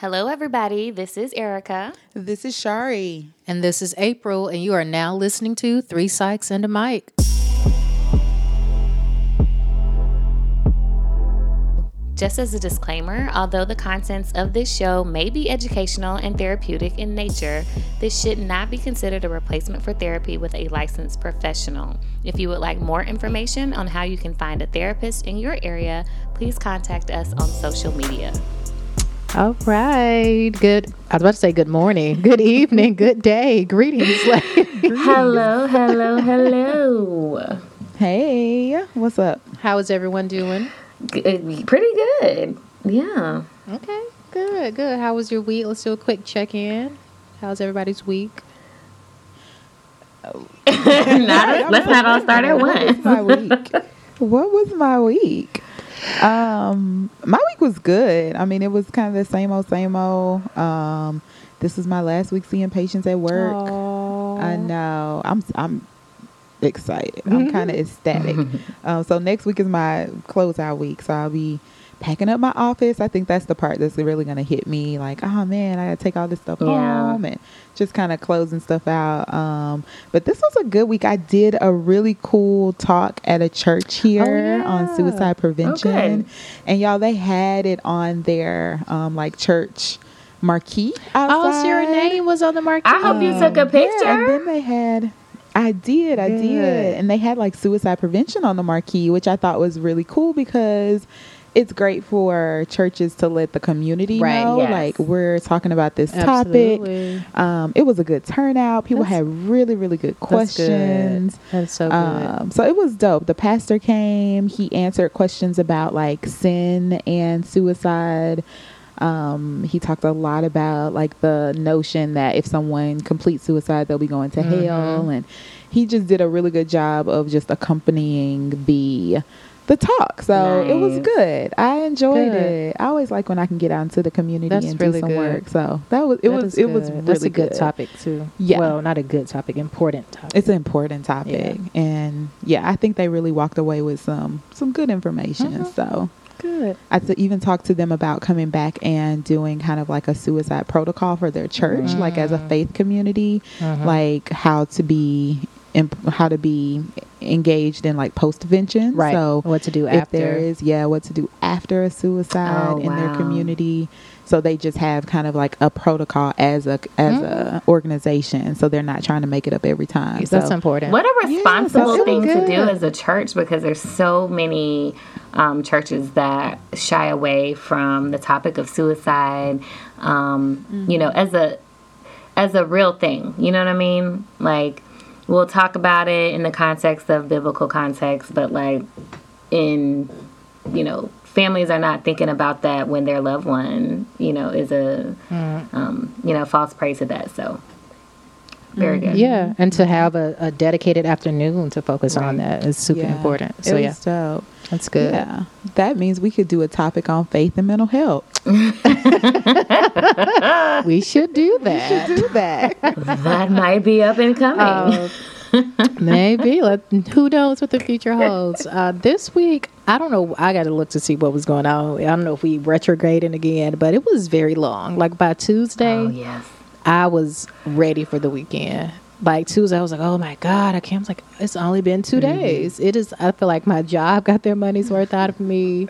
Hello, everybody. This is Erica. This is Shari. And this is April, and you are now listening to Three Psychs and a Mic. Just as a disclaimer, although the contents of this show may be educational and therapeutic in nature, this should not be considered a replacement for therapy with a licensed professional. If you would like more information on how you can find a therapist in your area, please contact us on social media. All right. Good. I was about to say good morning, good evening, good day. Greetings, ladies. Hello, hello, hello. Hey, what's up? How is everyone doing? G- uh, pretty good. Yeah. Okay. Good, good. How was your week? Let's do a quick check in. How's everybody's week? not, let's not all start at once. My week. what was my week? Um, my week was good. I mean, it was kind of the same old, same old. Um, this is my last week seeing patients at work. Aww. I know. I'm I'm excited. I'm kind of ecstatic. um, so next week is my closeout week. So I'll be packing up my office. I think that's the part that's really gonna hit me. Like, oh man, I gotta take all this stuff Yeah. home and just kind of closing stuff out. Um, but this was a good week. I did a really cool talk at a church here on yeah. suicide prevention, good. and y'all they had it on their um, like church marquee. Oh, so your name was on the marquee. I hope you took a Yeah, and then they had I did, I Good. did. And they had like suicide prevention on the marquee, which I thought was really cool because it's great for churches to let the community Right, know yes. like we're talking about this Absolutely. topic. Um, it was a good turnout. People That's- had really, really good That's good. questions. That's so good. Um, so it was dope. The pastor came. He answered questions about like sin and suicide. Um, he talked a lot about like the notion that if someone completes suicide, they'll be going to Mm-hmm. hell, and he just did a really good job of just accompanying the the talk. So it was good. I enjoyed Good. it. I always like when I can get out into the community That's and really do some good. work. So that was it That was it was really That's a good, topic too. Yeah. Well, not a good topic, important topic. it's an important topic Yeah. and yeah i think they really walked away with some some good information Mhm. so good. i t- even talked to them about coming back and doing kind of like a suicide protocol for their church like as a Mm. faith community Mhm. like how to be imp- how to be engaged in like post-vention Right. so what to do if after? there is yeah what to do after a suicide Oh, in their community so they just have kind of like a protocol as a as a organization so they're not trying to make it up every time That's so important. What a responsible so thing to do as a church because there's so many um, churches that shy away from the topic of suicide. Um, You know, as a as a real thing. You know what I mean? Like we'll talk about it in the context of biblical context, but like in you know families are not thinking about that when their loved one you know is a um, you know false praise to that. So very good. Yeah, and to have a, a dedicated afternoon to focus on that is super Yeah, important. So it yeah, was dope. that's good. Yeah, that means we could do a topic on faith and mental health. We should do that. We should do that. That might be up and coming. Uh, maybe. Let, who knows what the future holds? Uh, this week, I don't know. I got to look to see what was going on. I don't know if we retrograding again, but it was very long. Like by Tuesday, oh yes. I was ready for the weekend. Like Tuesday, I was like, "Oh my god!" I can't. I was like, "It's only been 2 days." It is. I feel like my job got their money's worth out of me.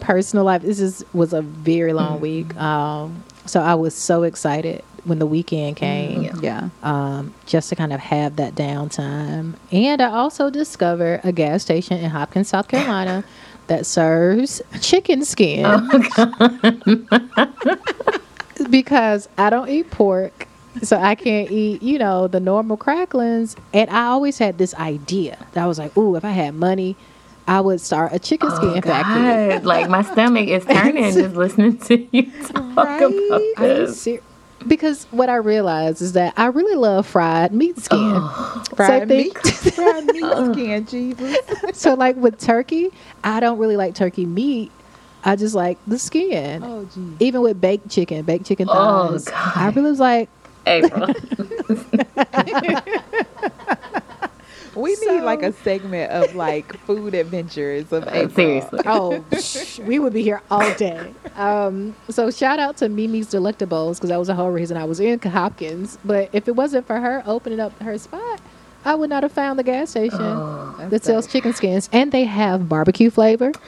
Personal life. This is was a very long week. Um, so I was so excited when the weekend came, yeah. um, just to kind of have that downtime. And I also discovered a gas station in Hopkins, South Carolina, that serves chicken skin. because I don't eat pork, so I can't eat, you know, the normal cracklings. And I always had this idea that I was like, ooh, if I had money, I would start a chicken oh, skin factory. God, like my stomach is turning just listening to you talk Right? about this. ser- Because what I realized is that I really love fried meat skin. Fried I think- meat. Fried meat skin, Jesus. so, like with turkey, I don't really like turkey meat. I just like the skin. Oh, geez. Even with baked chicken, baked chicken thighs. Oh. God. I really was like, April. We So- need like a segment of like food adventures of April. Seriously. Oh, sh- we would be here all day. Um, so shout out to Mimi's Delectables because that was the whole reason I was in Hopkins. But if it wasn't for her opening up her spot, I would not have found the gas station Oh. that sells chicken skins, and they have barbecue flavor.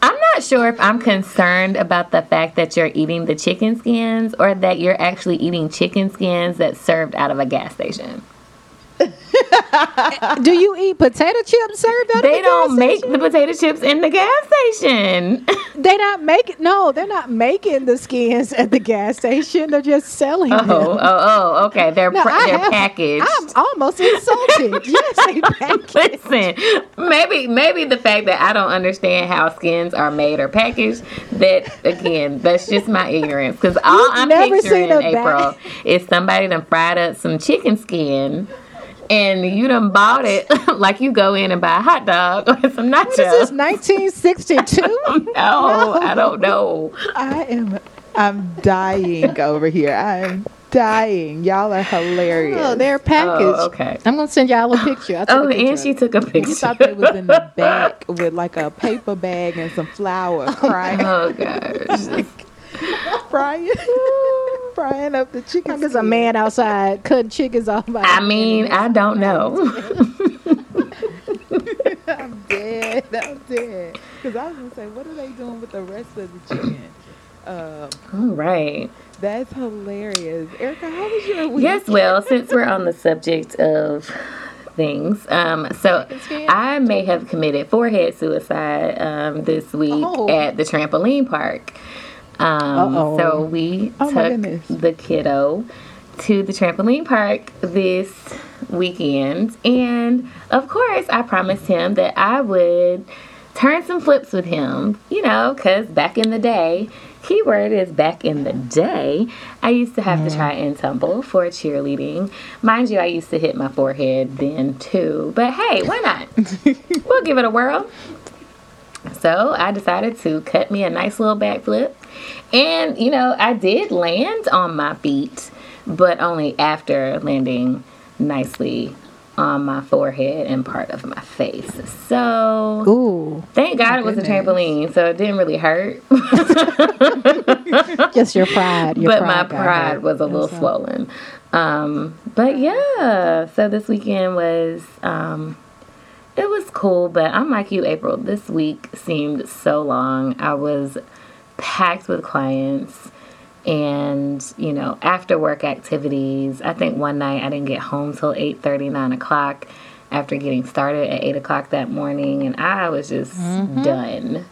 I'm not sure if I'm concerned about the fact that you're eating the chicken skins or that you're actually eating chicken skins that's served out of a gas station. Do you eat potato chips served out They the don't make station? the potato chips in the gas station. They not making. No, they're not making the skins at the gas station. They're just selling oh, them. oh, oh, okay. They're No, I they're have- packaged. I'm almost insulted. yes, they packaged. Listen, maybe maybe the fact that I don't understand how skins are made or packaged. That again, that's just my ignorance. Because all You've I'm picturing in April bag- is somebody done fried up some chicken skin. And you done bought it like you go in and buy a hot dog or some nachos. What is this? 1962. no, I don't know. I am I'm dying over here. I'm dying. Y'all are hilarious. Oh, they're packaged. Oh, okay. I'm gonna send y'all a picture. I took Oh, a picture and she of it. took a picture. you picture. thought they was in the back with like a paper bag and some flour oh, crying, Oh gosh. frying, frying up the chicken. There's a man outside cutting chickens off by. I mean, I don't know. I'm dead. I'm dead. Because I was gonna say, what are they doing with the rest of the chicken? Um, All right. that's hilarious. Erica, how was your week? Yes, well, since we're on the subject of things, um, so? I may have committed forehead suicide um, this week Oh. at the trampoline park. Um, so we Oh, took the kiddo to the trampoline park this weekend, and of course, I promised him that I would turn some flips with him. You know, because back in the day. Keyword is back in the day. I used to have to try and tumble for cheerleading. Mind you, I used to hit my forehead then too. But hey, why not? we'll give it a whirl. So I decided to cut me a nice little backflip. And, you know, I did land on my feet, but only after landing nicely on my forehead and part of my face. So Ooh, thank God it was a trampoline, so it didn't really hurt. just your pride. Your but my pride was a little swollen. Um, but yeah, so this weekend was um, it was cool. But I'm like you, April. This week seemed so long. I was packed with clients and you know after work activities i think one night i didn't get home till 8 9 o'clock after getting started at 8 o'clock that morning and i was just done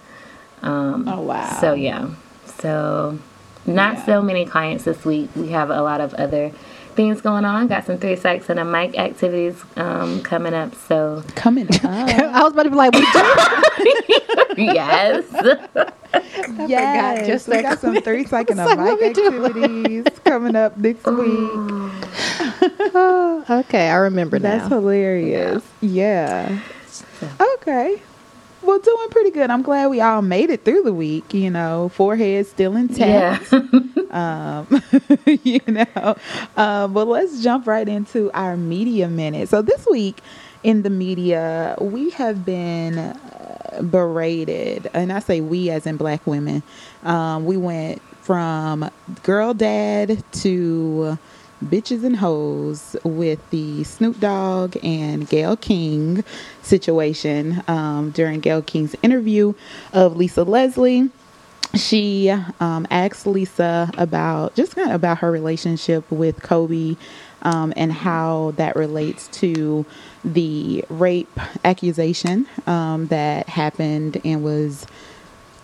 um, Oh wow. so yeah, so not Yeah. so many clients this week. We have a lot of other things going on. Got some three psychs and a mic activities um, coming up. So coming up. I was about to be like, we do. yes, yes, just we got some three second It's like, what mic activities coming up next week. Oh, okay, I remember now. That's now. hilarious. Yeah. Okay. Well, doing pretty good. I'm glad we all made it through the week. You know, forehead still intact. yeah. um, you know. Um, but let's jump right into our media minute. So this week in the media, we have been uh, berated, and I say we as in black women. Um, we went from girl dad to bitches and hoes with the Snoop Dogg and Gayle King situation um, during Gayle King's interview of Lisa Leslie. She um, asked Lisa about just kind of about her relationship with Kobe um, and how that relates to the rape accusation um, that happened and was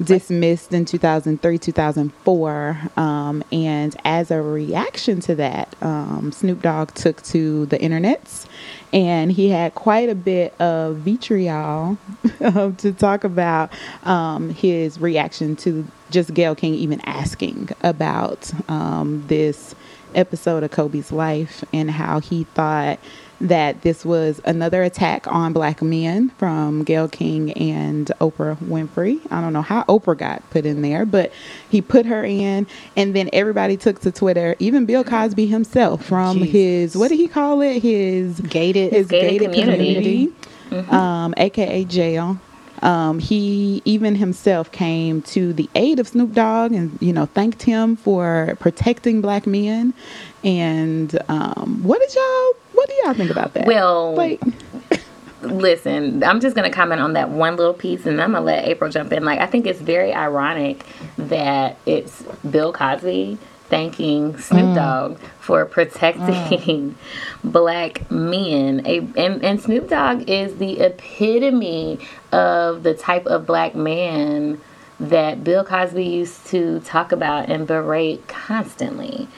dismissed in 2003 2004 um, and as a reaction to that um, snoop dogg took to the internets and he had quite a bit of vitriol um, to talk about um, his reaction to just Gayle King even asking about um, this episode of Kobe's life and how he thought that this was another attack on black men from Gayle King and Oprah Winfrey. I don't know how Oprah got put in there, but he put her in, and then everybody took to Twitter, even Bill Cosby himself from Jesus. his what did he call it? His Gated. his gated gated, community. community, um, aka jail. Um, he even himself came to the aid of Snoop Dogg and you know thanked him for protecting black men. And um, what did y'all? What do y'all think about that? Well, like listen, I'm just gonna comment on that one little piece, and I'm gonna let April jump in. Like, I think it's very ironic that it's Bill Cosby thanking Snoop mm. Dogg for protecting mm. black men. A, and, and Snoop Dogg is the epitome of the type of black man that Bill Cosby used to talk about and berate constantly.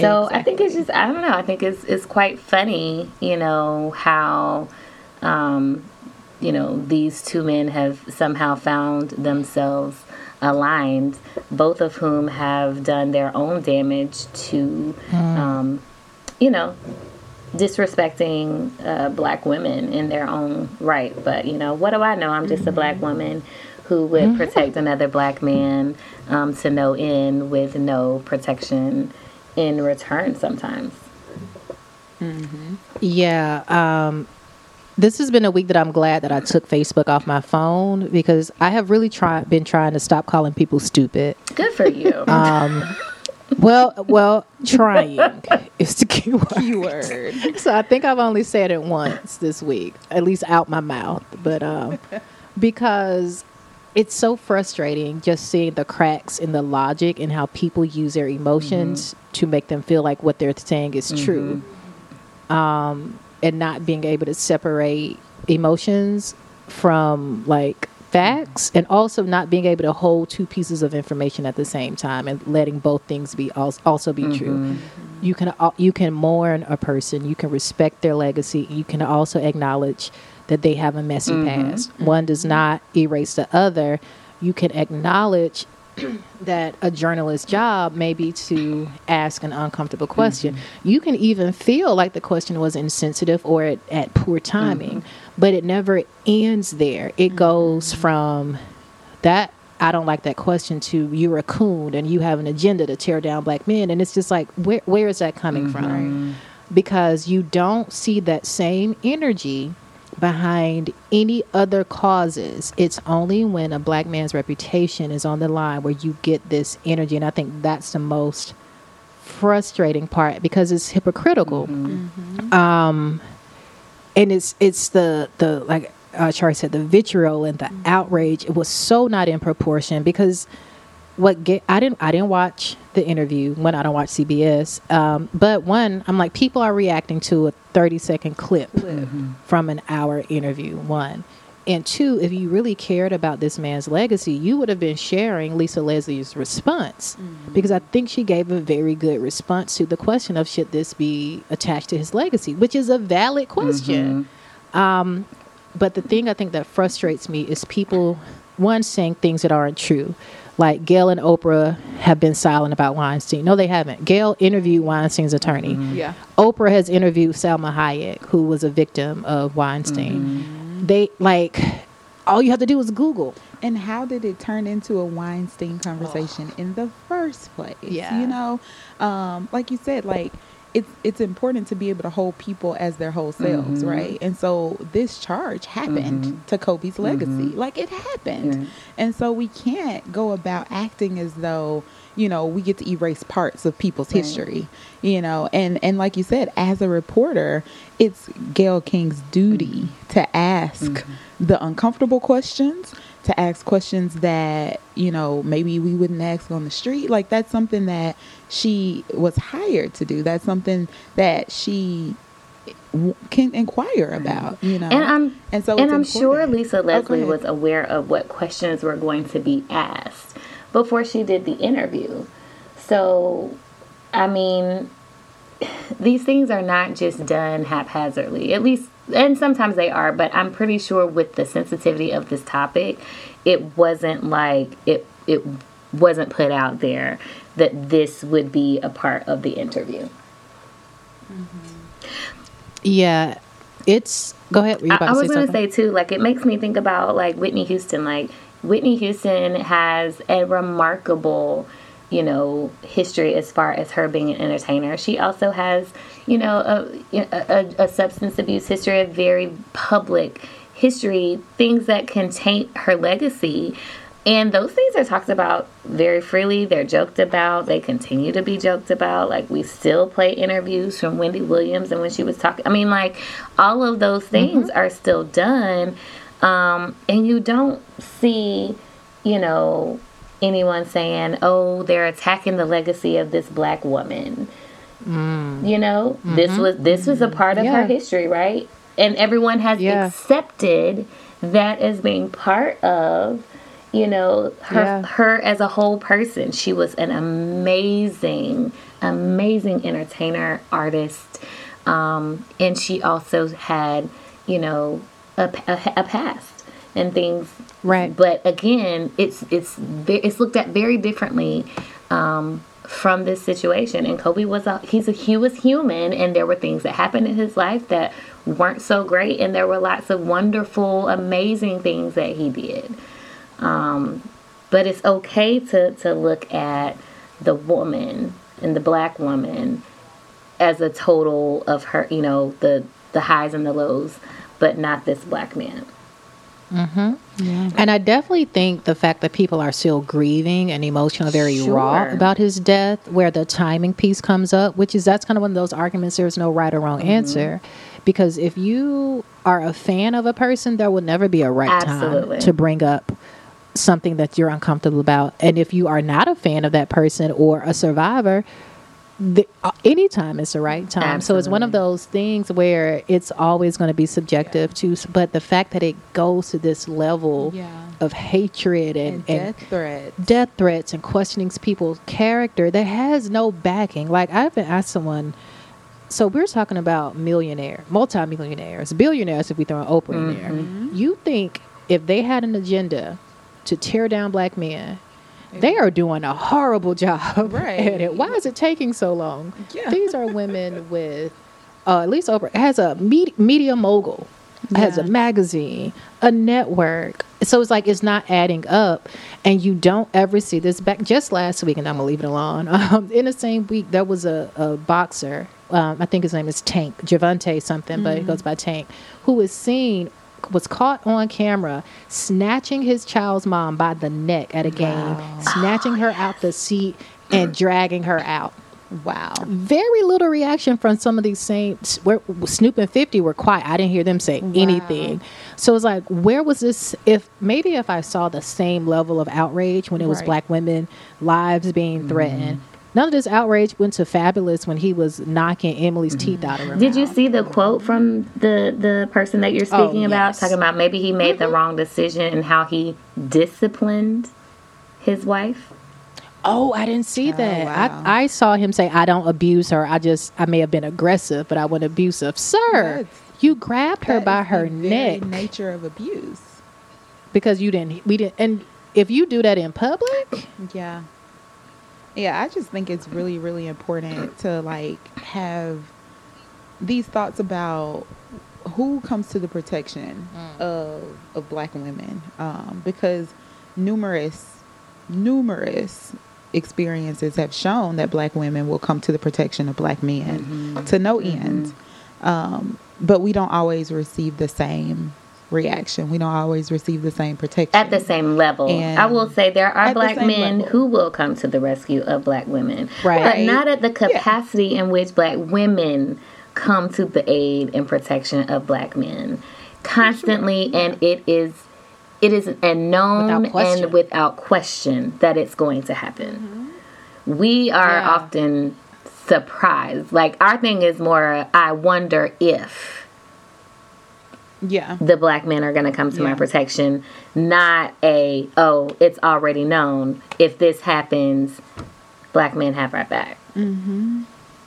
So I think it's just I don't know. I think it's it's quite funny, you know, how um, you know, these two men have somehow found themselves aligned, both of whom have done their own damage to um, you know, disrespecting uh, black women in their own right. But you know, what do I know? I'm just a black woman who would protect another black man um, to no end with no protection in return. Sometimes. Yeah. Um, this has been a week that I'm glad that I took Facebook off my phone because I have really tried been trying to stop calling people stupid. Good for you. Well, well, trying is the key word. keyword. So I think I've only said it once this week, at least out my mouth. But um, because it's so frustrating just seeing the cracks in the logic and how people use their emotions mm-hmm. to make them feel like what they're saying is true, mm-hmm. um, and not being able to separate emotions from like facts and also not being able to hold two pieces of information at the same time and letting both things be also be true. Mm-hmm. You can uh, you can mourn a person you can respect their legacy you can also acknowledge that they have a messy mm-hmm. past. Mm-hmm. One does not erase the other. You can acknowledge that a journalist's job may be to ask an uncomfortable question. Mm-hmm. You can even feel like the question was insensitive or at, at poor timing, but it never ends there. It goes from that I don't like that question to you're a coon and you have an agenda to tear down black men. And it's just like, where, where is that coming from? Because you don't see that same energy behind any other causes. It's only when a black man's reputation is on the line where you get this energy. And I think that's the most frustrating part because it's hypocritical. Um, and it's it's the the like uh, Charlie said, the vitriol and the outrage. It was so not in proportion because what get I didn't I didn't watch the interview when I don't watch CBS. Um, but one, I'm like people are reacting to a 30 second clip from an hour interview. One. And two, if you really cared about this man's legacy, you would have been sharing Lisa Leslie's response because I think she gave a very good response to the question of should this be attached to his legacy, which is a valid question. Um, but the thing I think that frustrates me is people, one, saying things that aren't true. Like Gayle and Oprah have been silent about Weinstein. No, they haven't. Gayle interviewed Weinstein's attorney. Yeah. Oprah has interviewed Salma Hayek, who was a victim of Weinstein. They like all you have to do is Google. And how did it turn into a Weinstein conversation in the first place? Yeah. You know, um, like you said, like it's it's important to be able to hold people as their whole selves, mm-hmm. right? And so this charge happened mm-hmm. to Kobe's mm-hmm. legacy. Like it happened. And so we can't go about acting as though, you know, we get to erase parts of people's history. You know, and and like you said, as a reporter, it's Gayle King's duty to ask the uncomfortable questions to ask questions that you know maybe we wouldn't ask on the street like that's something that she was hired to do that's something that she can inquire about you know And I'm and so and I'm sure important. Lisa Oh, Leslie ahead. was aware of what questions were going to be asked before she did the interview. So, I mean, these things are not just done haphazardly. At least, and sometimes they are, but I'm pretty sure with the sensitivity of this topic, it wasn't like it it wasn't put out there that this would be a part of the interview. Mm-hmm. Yeah, it's. Go ahead. I, about I to was going to say too, like it makes me think about like Whitney Houston. Like Whitney Houston has a remarkable, you know, history as far as her being an entertainer. She also has, you know, a a, a substance abuse history, a very public history, things that can taint her legacy. And those things are talked about very freely. They're joked about. They continue to be joked about. Like we still play interviews from Wendy Williams and when she was talking. I mean, like all of those mm-hmm. things are still done. Um, and you don't see, you know, anyone saying, "Oh, they're attacking the legacy of this black woman." Mm. You know, mm-hmm. this was this was a mm-hmm. part of her history, right? And everyone has Yeah. accepted that as being part of, you know, her Yeah. her as a whole person. She was an amazing, amazing entertainer, artist, um, and she also had, you know, a, a, a past and things. Right. But again, it's it's it's looked at very differently. Um, from this situation and Kobe was a he's a he was human and there were things that happened in his life that weren't so great and there were lots of wonderful amazing things that he did um, but it's okay to to look at the woman and the black woman as a total of her you know the the highs and the lows but not this black man Mm-hmm. Yeah. And I definitely think the fact that people are still grieving and emotional, very raw about his death, where the timing piece comes up, which is that's kind of one of those arguments. There's no right or wrong answer, because if you are a fan of a person, there will never be a right Absolutely. time to bring up something that you're uncomfortable about. And if you are not a fan of that person or a survivor, the, uh, anytime is the right time. So it's one of those things where it's always going to be subjective to, but the fact that it goes to this level Yeah. of hatred and, And and death threats. death threats and questioning people's character that has no backing. Like I've been asked someone, so we're talking about millionaire, multimillionaires, billionaires if we throw Oprah in there. You think if they had an agenda to tear down black men, they are doing a horrible job Right. at it. Why is it taking so long? Yeah. These are women with, uh, at least Oprah has a med- media mogul, has a magazine, a network. So it's like it's not adding up, and you don't ever see this back. Just last week, and I'm gonna leave it alone. Um, in the same week, there was a, a boxer. Um, I think his name is Tank Gervonta something, but he goes by Tank, who was seen was caught on camera snatching his child's mom by the neck at a game, snatching her out the seat and dragging her out Wow. very little reaction from some of these same where Snoop and 50 were quiet. I didn't hear them say anything. So it's like, where was this? If maybe if I saw the same level of outrage when it was Right. black women lives being threatened, none of this outrage went to Fabolous when he was knocking Emily's mm-hmm. teeth out of her. Did you see the quote from the the person that you're oh, speaking about yes. talking about maybe he made the mm-hmm. wrong decision and how he disciplined his wife? Oh, I didn't see oh, that. wow. I, I saw him say, "I don't abuse her. I just I may have been aggressive, but I wasn't abusive." Sir, That's- you grabbed her by is her the very neck. nature of abuse. because you didn't we didn't and if you do that in public Yeah. Yeah, I just think it's really, really important to like have these thoughts about who comes to the protection of of black women. Um, because numerous numerous experiences have shown that black women will come to the protection of black men to no end. Um, but we don't always receive the same reaction. We don't always receive the same protection. At the same level. And I will say there are at the black men level. who will come to the rescue of black women. Right. But not at the capacity in which black women come to the aid and protection of black men. Constantly and it is it is a known Without and without question that it's going to happen. Mm-hmm. We are Yeah. often surprised. Like our thing is more I wonder if yeah. the black men are going to come to my protection, not a, oh, it's already known. If this happens, black men have our back. Mm-hmm.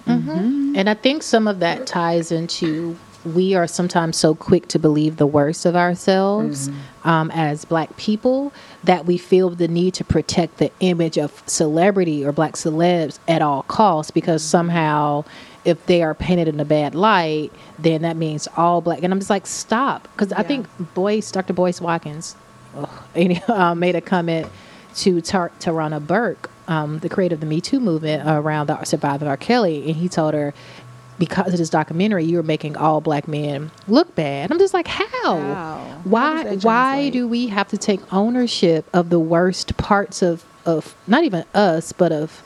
Mm-hmm. Mm-hmm. and i think some of that ties into we are sometimes so quick to believe the worst of ourselves um, as black people that we feel the need to protect the image of celebrity or black celebs at all costs because somehow if they are painted in a bad light then that means all black and i'm just like stop because i think boyce dr boyce watkins ugh, and uh, made a comment to Tar- Tarana Burke, um, the creator of the Me Too movement around the survivor R. Kelly, and he told her because of this documentary, you were making all black men look bad. I'm just like, how? How? How Why? that Why do we have to take ownership of the worst parts of of not even us, but of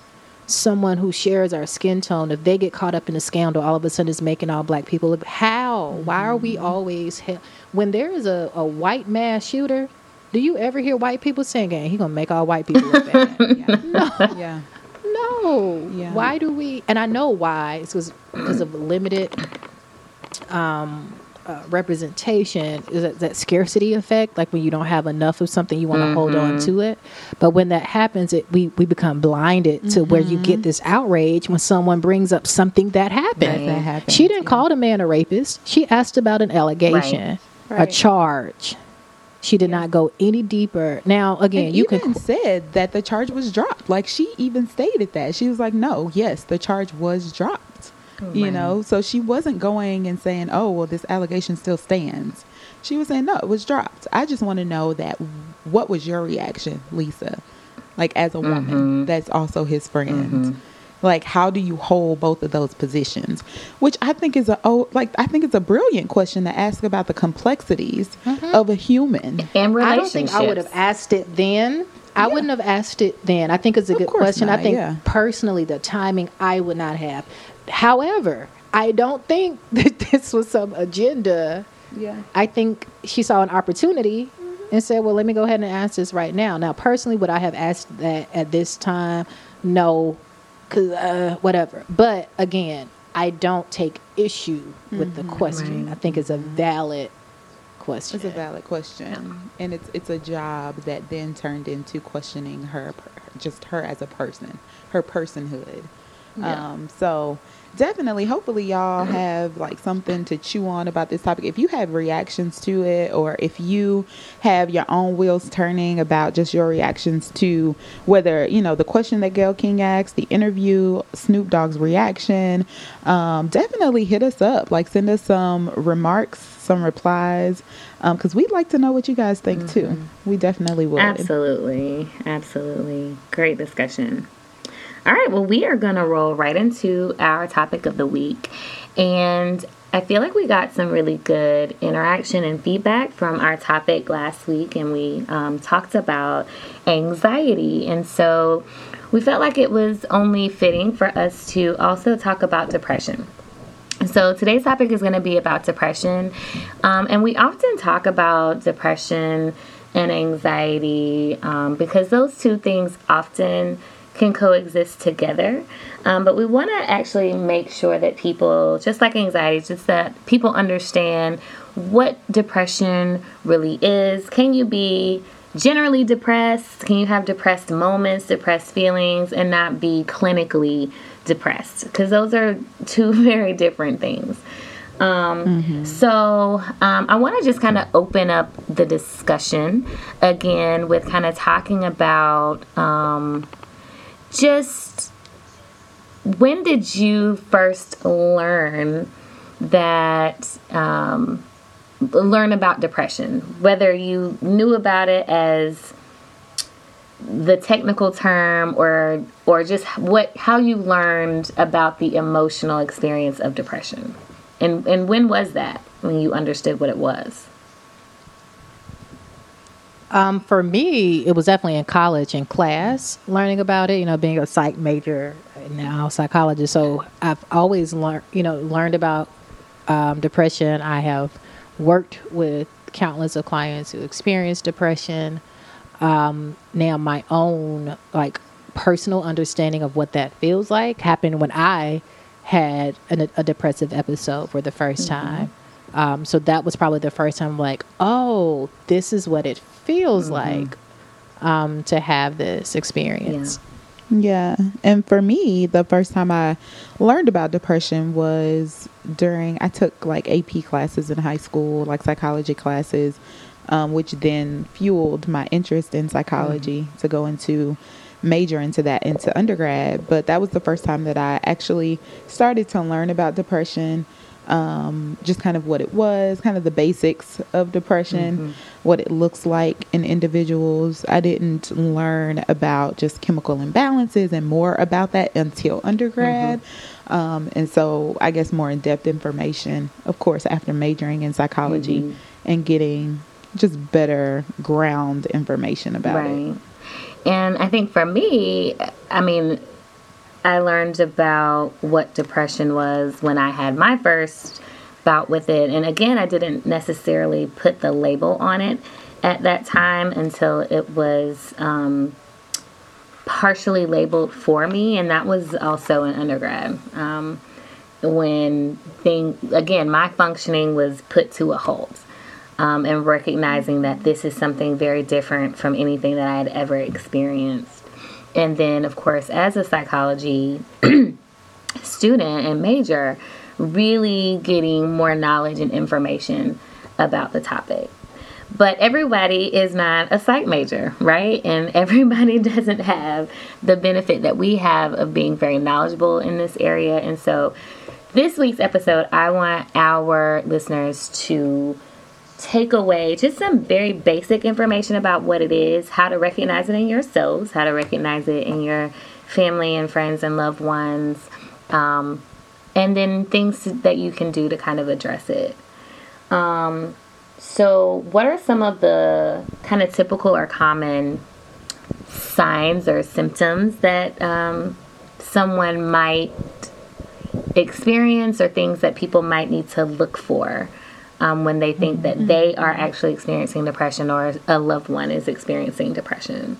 someone who shares our skin tone? If they get caught up in a scandal, all of a sudden it's making all black people look. How? Why are we Mm-hmm. always he- when there is a, a white mass shooter? Do you ever hear white people saying, "He gonna make all white people look bad"? yeah. yeah. No. Yeah. Why do we? And I know why. It's because because of limited um, uh, representation. Is that, that scarcity effect? Like when you don't have enough of something, you want to hold on to it. But when that happens, it we we become blinded to where you get this outrage when someone brings up something that happened. Right. That She didn't yeah. call the man a rapist. She asked about an allegation, a Right. charge. She did not go any deeper. Now, again, And you even can said that the charge was dropped. Like she even stated that she was like, "No, yes, the charge was dropped." You know, so she wasn't going and saying, "Oh, well, this allegation still stands." She was saying, "No, it was dropped." I just want to know that. What was your reaction, Lisa? Like as a woman Mhm. that's also his friend. Mhm. Like, how do you hold both of those positions? Which I think is a oh, like I think it's a brilliant question to ask about the complexities of a human. And I don't think I would have asked it then. I Yeah. wouldn't have asked it then. I think it's a Of good course question. I think yeah. personally, the timing I would not have. However, I don't think that this was some agenda. Yeah. I think she saw an opportunity mm-hmm. and said, "Well, let me go ahead and ask this right now." Now, personally, would I have asked that at this time? No, because uh, whatever. But again, I don't take issue with the mm-hmm. question. Right. I think it's a mm-hmm. valid question. It's a valid question, and it's it's a job that then turned into questioning her, just her as a person, her personhood. Yeah. Um, so definitely, hopefully, y'all have like something to chew on about this topic. If you have reactions to it, or if you have your own wheels turning about just your reactions to whether you know the question that Gayle King asked, the interview, Snoop Dogg's reaction, um, definitely hit us up. Like send us some remarks, some replies, because we'd like to know what you guys think too. We definitely would. Absolutely. Absolutely. Great discussion. All right. Well, we are going to roll right into our topic of the week. And I feel like we got some really good interaction and feedback from our topic last week. And we um, talked about anxiety. And so we felt like it was only fitting for us to also talk about depression. So today's topic is going to be about depression, um, and we often talk about depression and anxiety um, because those two things often can coexist together. Um, but we want to actually make sure that people, just like anxiety, just that people understand what depression really is. Can you be generally depressed? Can you have depressed moments, depressed feelings, and not be clinically depressed? Because those are two very different things. Um, So um, I want to just kind of open up the discussion again with kind of talking about um, just when did you first learn that um, learn about depression? Whether you knew about it as the technical term or or just what how you learned about the emotional experience of depression? And and when was that when you understood what it was Um, for me, it was definitely in college in class, learning about it. You know, being a psych major and now psychologist, so I've always learned, you know, learned about um, depression. I have worked with countless of clients who experience depression. Um, now, my own like personal understanding of what that feels like happened when I had an, a depressive episode for the 1st time. Um, so that was probably the first time, like, oh, this is what it feels like um, to have this experience. Yeah. And for me, the first time I learned about depression was during, I took like AP classes in high school, like psychology classes, um, which then fueled my interest in psychology mm-hmm. to go into major into that into undergrad. But that was the first time that I actually started to learn about depression um, just kind of what it was, kind of the basics of depression, mm-hmm. what it looks like in individuals. I didn't learn about just chemical imbalances and more about that until undergrad. Mm-hmm. Um, and so I guess more in depth information, of course, after majoring in psychology mm-hmm. and getting just better ground information about right. it. And I think for me, I mean, I learned about what depression was when I had my first bout with it. And again, I didn't necessarily put the label on it at that time until it was um, partially labeled for me. And that was also in undergrad. Um, when thing again, my functioning was put to a halt. Um, and recognizing that this is something very different from anything that I had ever experienced. And then, of course, as a psychology student and major, really getting more knowledge and information about the topic. But everybody is not a psych major, right? And everybody doesn't have the benefit that we have of being very knowledgeable in this area. And so, this week's episode, I want our listeners to take away just some very basic information about what it is, how to recognize it in yourselves, how to recognize it in your family and friends and loved ones, um, and then things that you can do to kind of address it. Um, so, what are some of the kind of typical or common signs or symptoms that um, someone might experience or things that people might need to look for? Um, when they think that mm-hmm. they are actually experiencing depression or a loved one is experiencing depression?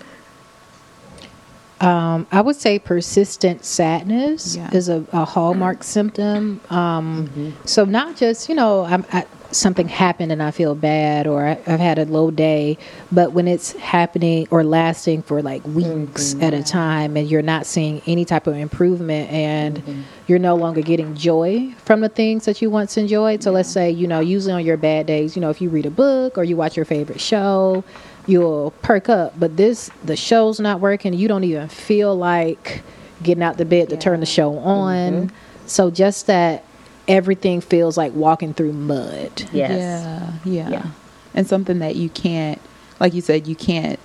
Um, I would say persistent sadness yeah. is a, a, hallmark symptom. Um, mm-hmm. So not just you know I'm, I, something happened and I feel bad or I, have had a low day, but when it's happening or lasting for like weeks mm-hmm. at a time and you're not seeing any type of improvement and mm-hmm. you're no longer getting joy from the things that you once enjoyed. So yeah. let's say, you know, usually on your bad days, you know, if you read a book or you watch your favorite show, you'll perk up, but this the show's not working, you don't even feel like getting out the bed to turn the show on. Mm-hmm. So just that everything feels like walking through mud. Yes. Yeah, yeah. Yeah. And something that you can't, like you said, you can't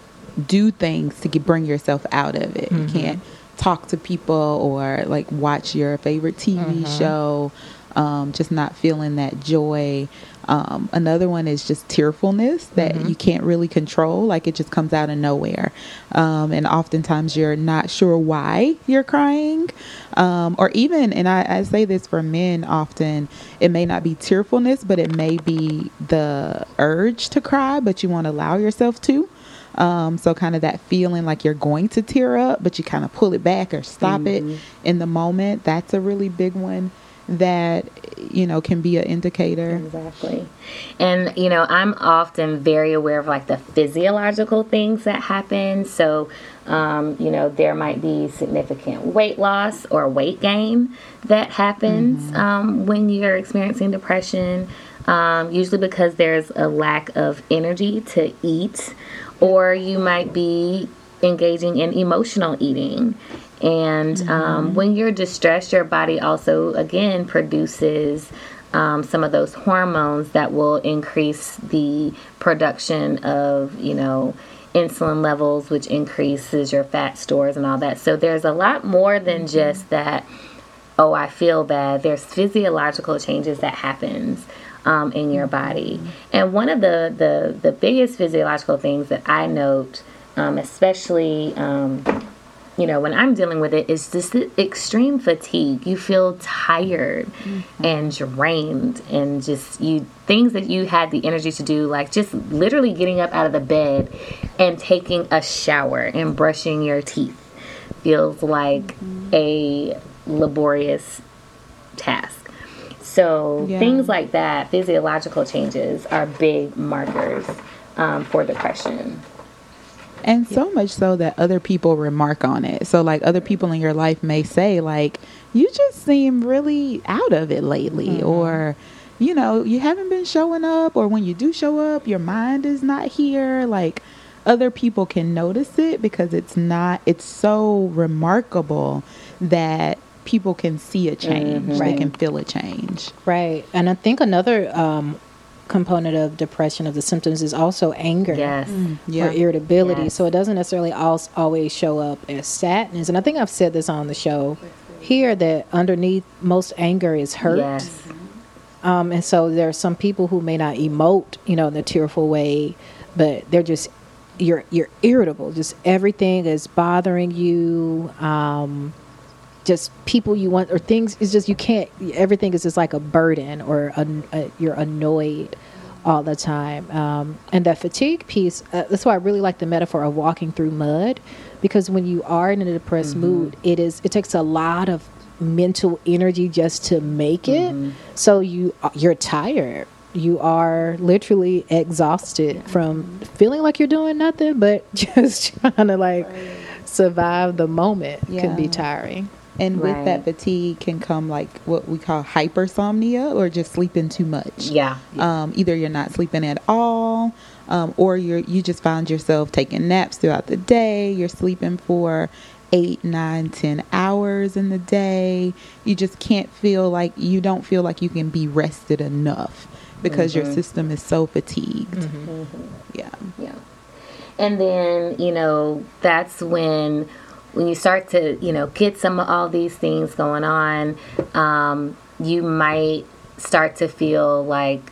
do things to get, bring yourself out of it. Mm-hmm. You can't talk to people or like watch your favorite TV mm-hmm. show. Um, just not feeling that joy um, another one is just tearfulness that mm-hmm. you can't really control, like it just comes out of nowhere. Um, and oftentimes you're not sure why you're crying. Um, or even, and I, I say this for men often, it may not be tearfulness, but it may be the urge to cry, but you won't allow yourself to. Um, so kind of that feeling like you're going to tear up, but you kind of pull it back or stop mm-hmm. it in the moment. That's a really big one that you know can be an indicator. Exactly. And you know i'm often very aware of like the physiological things that happen. So um, you know there might be significant weight loss or weight gain that happens mm-hmm. um, when you're experiencing depression um, usually because there's a lack of energy to eat or you might be engaging in emotional eating and um, mm-hmm. um, when you're distressed, your body also, again, produces um, some of those hormones that will increase the production of, you know, insulin levels, which increases your fat stores and all that. So there's a lot more than mm-hmm. just that, oh, I feel bad. There's physiological changes that happens. Um, in your body, mm-hmm. and one of the, the the biggest physiological things that I note, um, especially um, you know, when I'm dealing with it, it's this extreme fatigue. You feel tired mm-hmm. and drained, and just you things that you had the energy to do, like just literally getting up out of the bed and taking a shower and brushing your teeth, feels like mm-hmm. a laborious task. So yeah. things like that, physiological changes, are big markers um, for depression. And so much so that other people remark on it. So, like, other people in your life may say, like, you just seem really out of it lately, Mm-hmm. or, you know, you haven't been showing up, or when you do show up, your mind is not here. Like, other people can notice it because it's not, it's so remarkable that people can see a change, Mm-hmm. they Right. can feel a change. Right. And I think another um, component of depression of the symptoms is also anger. Yes. Yeah. Or irritability. Yes. So it doesn't necessarily al- always show up as sadness. And I think I've said this on the show here that underneath most anger is hurt. Yes. Um, and so there are some people who may not emote, you know, in a tearful way, but they're just you're you're irritable. Just everything is bothering you. Um, just people you want or things. It's just you can't. Everything is just like a burden or a, a, you're annoyed all the time. Um, and that fatigue piece. Uh, that's why I really like the metaphor of walking through mud, because when you are in a depressed mood, it is it takes a lot of mental energy just to make it. So you uh, you're tired. You are literally exhausted from feeling like you're doing nothing, but just trying to like survive the moment can be tiring. And with that fatigue can come like what we call hypersomnia or just sleeping too much. Yeah. Um, either you're not sleeping at all, um, or you're you just find yourself taking naps throughout the day. You're sleeping for eight, nine, ten hours in the day. You just can't feel like you don't feel like you can be rested enough because your system is so fatigued. Yeah. Yeah. And then, you know, that's when when you start to, you know, get some of all these things going on, um, you might start to feel like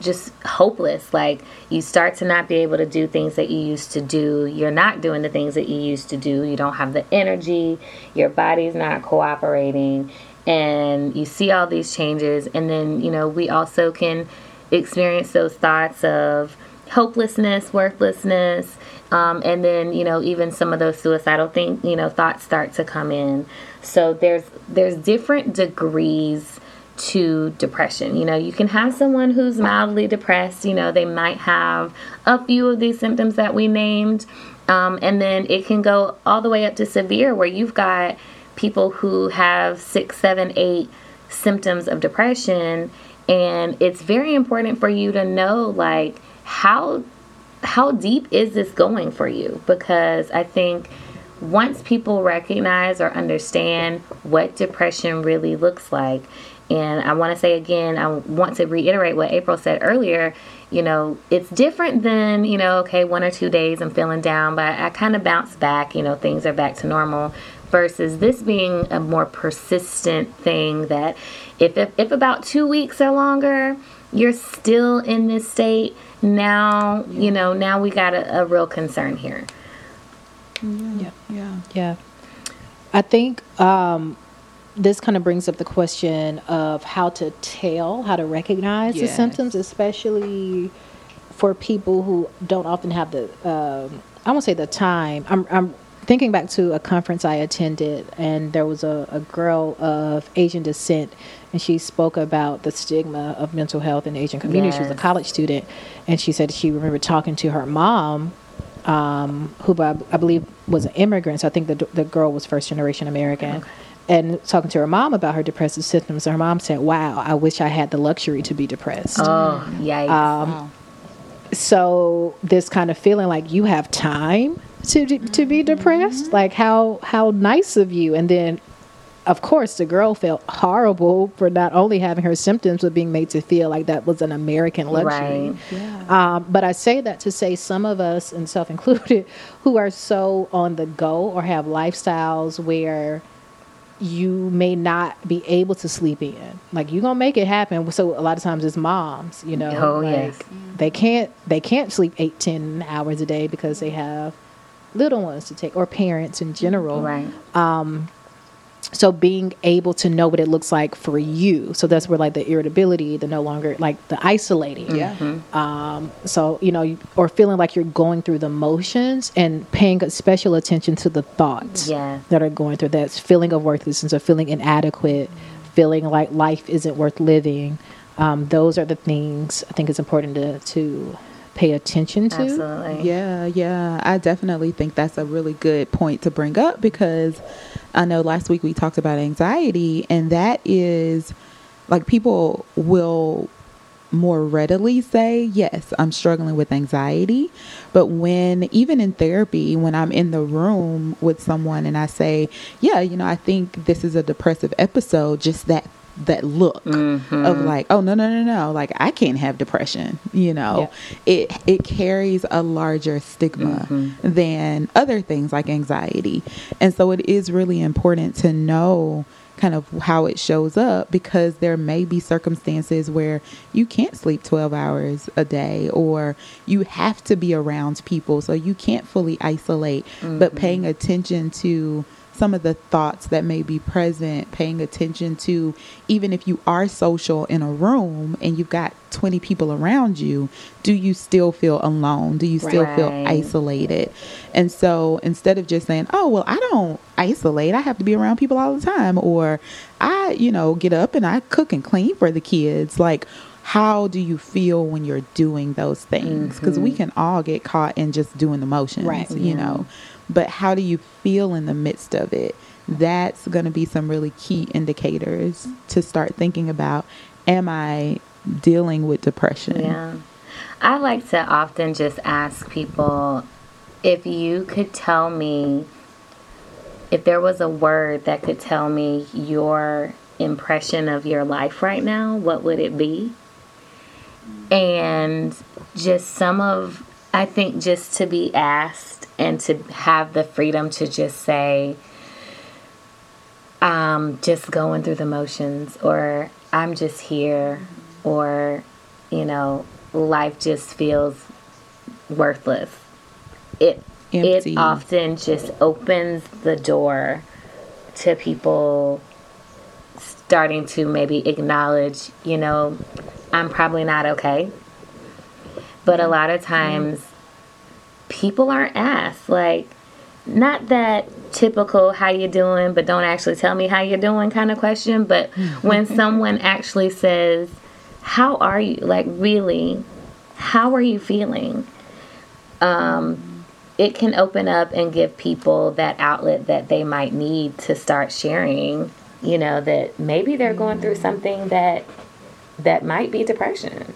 just hopeless. Like you start to not be able to do things that you used to do. You're not doing the things that you used to do. You don't have the energy. Your body's not cooperating. And you see all these changes. And then, you know, we also can experience those thoughts of hopelessness, worthlessness, um, and then you know even some of those suicidal thing you know thoughts start to come in. So there's there's different degrees to depression. You know, you can have someone who's mildly depressed. You know, they might have a few of these symptoms that we named, um, and then it can go all the way up to severe, where you've got people who have six, seven, eight symptoms of depression and it's very important for you to know like how how deep is this going for you? Because i think once people recognize or understand what depression really looks like and i want to say again i want to reiterate what april said earlier you know it's different than you know okay one or two days i'm feeling down but i kind of bounce back you know things are back to normal versus this being a more persistent thing that if, if, if about two weeks or longer you're still in this state now you know now we got a, a real concern here Yeah. Yeah. Yeah. I think um, this kind of brings up the question of how to tell, how to recognize the symptoms, especially for people who don't often have the, um, I won't say the time. I'm, I'm thinking back to a conference I attended, and there was a, a girl of Asian descent, and she spoke about the stigma of mental health in the Asian community. She was a college student, and she said she remembered talking to her mom um, who I, I believe was an immigrant. So I think the the girl was first generation American. And talking to her mom about her depressive symptoms, her mom said, "Wow, I wish I had the luxury to be depressed." oh yikes Wow. so this kind of feeling like you have time to to be depressed, like how how nice of you. And then, of course, the girl felt horrible for not only having her symptoms, but being made to feel like that was an American luxury. right Yeah. Um, but I say that to say some of us, and self included, who are so on the go or have lifestyles where you may not be able to sleep in. Like you're gonna make it happen. So a lot of times it's moms, you know, Oh, like yes. they can't they can't sleep eight, ten hours a day because they have little ones to take or parents in general. right Um, So being able to know what it looks like for you. So that's where like the irritability, the no longer like the isolating. Yeah. Um, so you know, or feeling like you're going through the motions and paying special attention to the thoughts Yes. that are going through that feeling of worthlessness or feeling inadequate, feeling like life isn't worth living. Um, those are the things I think it's important to to pay attention to. Absolutely. Yeah, yeah. I definitely think that's a really good point to bring up because I know last week we talked about anxiety, and that is like people will more readily say, Yes, I'm struggling with anxiety. But when, even in therapy, when I'm in the room with someone and I say, Yeah, you know, I think this is a depressive episode, just that that look Mm-hmm. of like oh no no no no like i can't have depression you know? It it carries a larger stigma Mm-hmm. than other things like anxiety. And so it is really important to know kind of how it shows up because there may be circumstances where you can't sleep 12 hours a day or you have to be around people. So you can't fully isolate but paying attention to some of the thoughts that may be present, paying attention to even if you are social in a room and you've got 20 people around you, do you still feel alone? Do you still feel isolated? And so instead of just saying, oh, well, I don't isolate, I have to be around people all the time, or I, you know, get up and I cook and clean for the kids, like, how do you feel when you're doing those things? Because we mm-hmm. can all get caught in just doing the motions, Right. you know mm-hmm. But how do you feel in the midst of it that's going to be some really key indicators to start thinking about am i dealing with depression Yeah. I like to often just ask people if you could tell me if there was a word that could tell me your impression of your life right now, what would it be? And just some of, I think, just to be asked and to have the freedom to just say, um, just going through the motions, or I'm just here, or, you know, life just feels worthless. It Empty. it often just opens the door to people starting to maybe acknowledge, you know, I'm probably not okay. But a mm-hmm. lot of mm-hmm. times people aren't asked like not that typical how you doing? but don't actually tell me how you're doing kind of question but mm-hmm. when someone actually says how are you? like really? How are you feeling? um it can open up and give people that outlet that they might need to start sharing you know that maybe they're going through something that that might be depression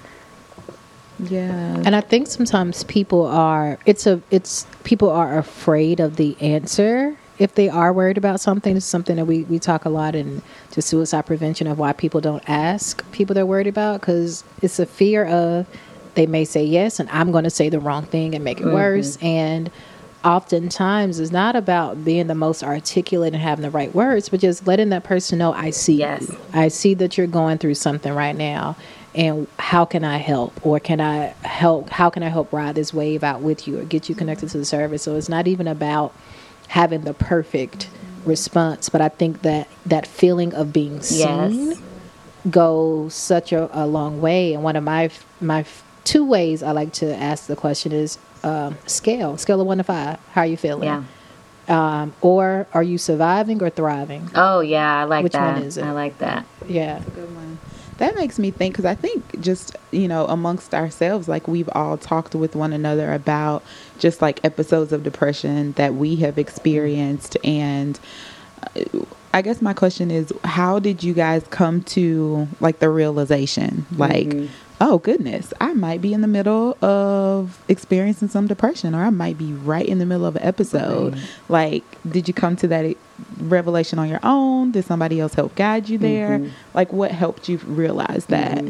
yeah And I think sometimes people are it's a it's people are afraid of the answer if they are worried about something. It's something that we we talk a lot in to suicide prevention of why people don't ask people they're worried about because it's a fear of they may say yes and I'm going to say the wrong thing and make it mm-hmm. worse and oftentimes it's not about being the most articulate and having the right words but just letting that person know I see Yes. you. I see that you're going through something right now and how can I help? Or can I help how can I help ride this wave out with you or get you connected to the service? So it's not even about having the perfect response but I think that that feeling of being seen Yes. goes such a, a long way. And one of my my two ways I like to ask the question is um, scale scale of 1 to 5 how are you feeling? Yeah. Um, or are you surviving or thriving? Oh yeah i like Which that. one is it? i like that. Yeah. Good one. That makes me think because I think just you know amongst ourselves, like we've all talked with one another about just like episodes of depression that we have experienced, and uh, I guess my question is, how did you guys come to like the realization, like, oh goodness, I might be in the middle of experiencing some depression, or I might be right in the middle of an episode. Like, did you come to that revelation on your own? Did somebody else help guide you there? Like, what helped you realize that?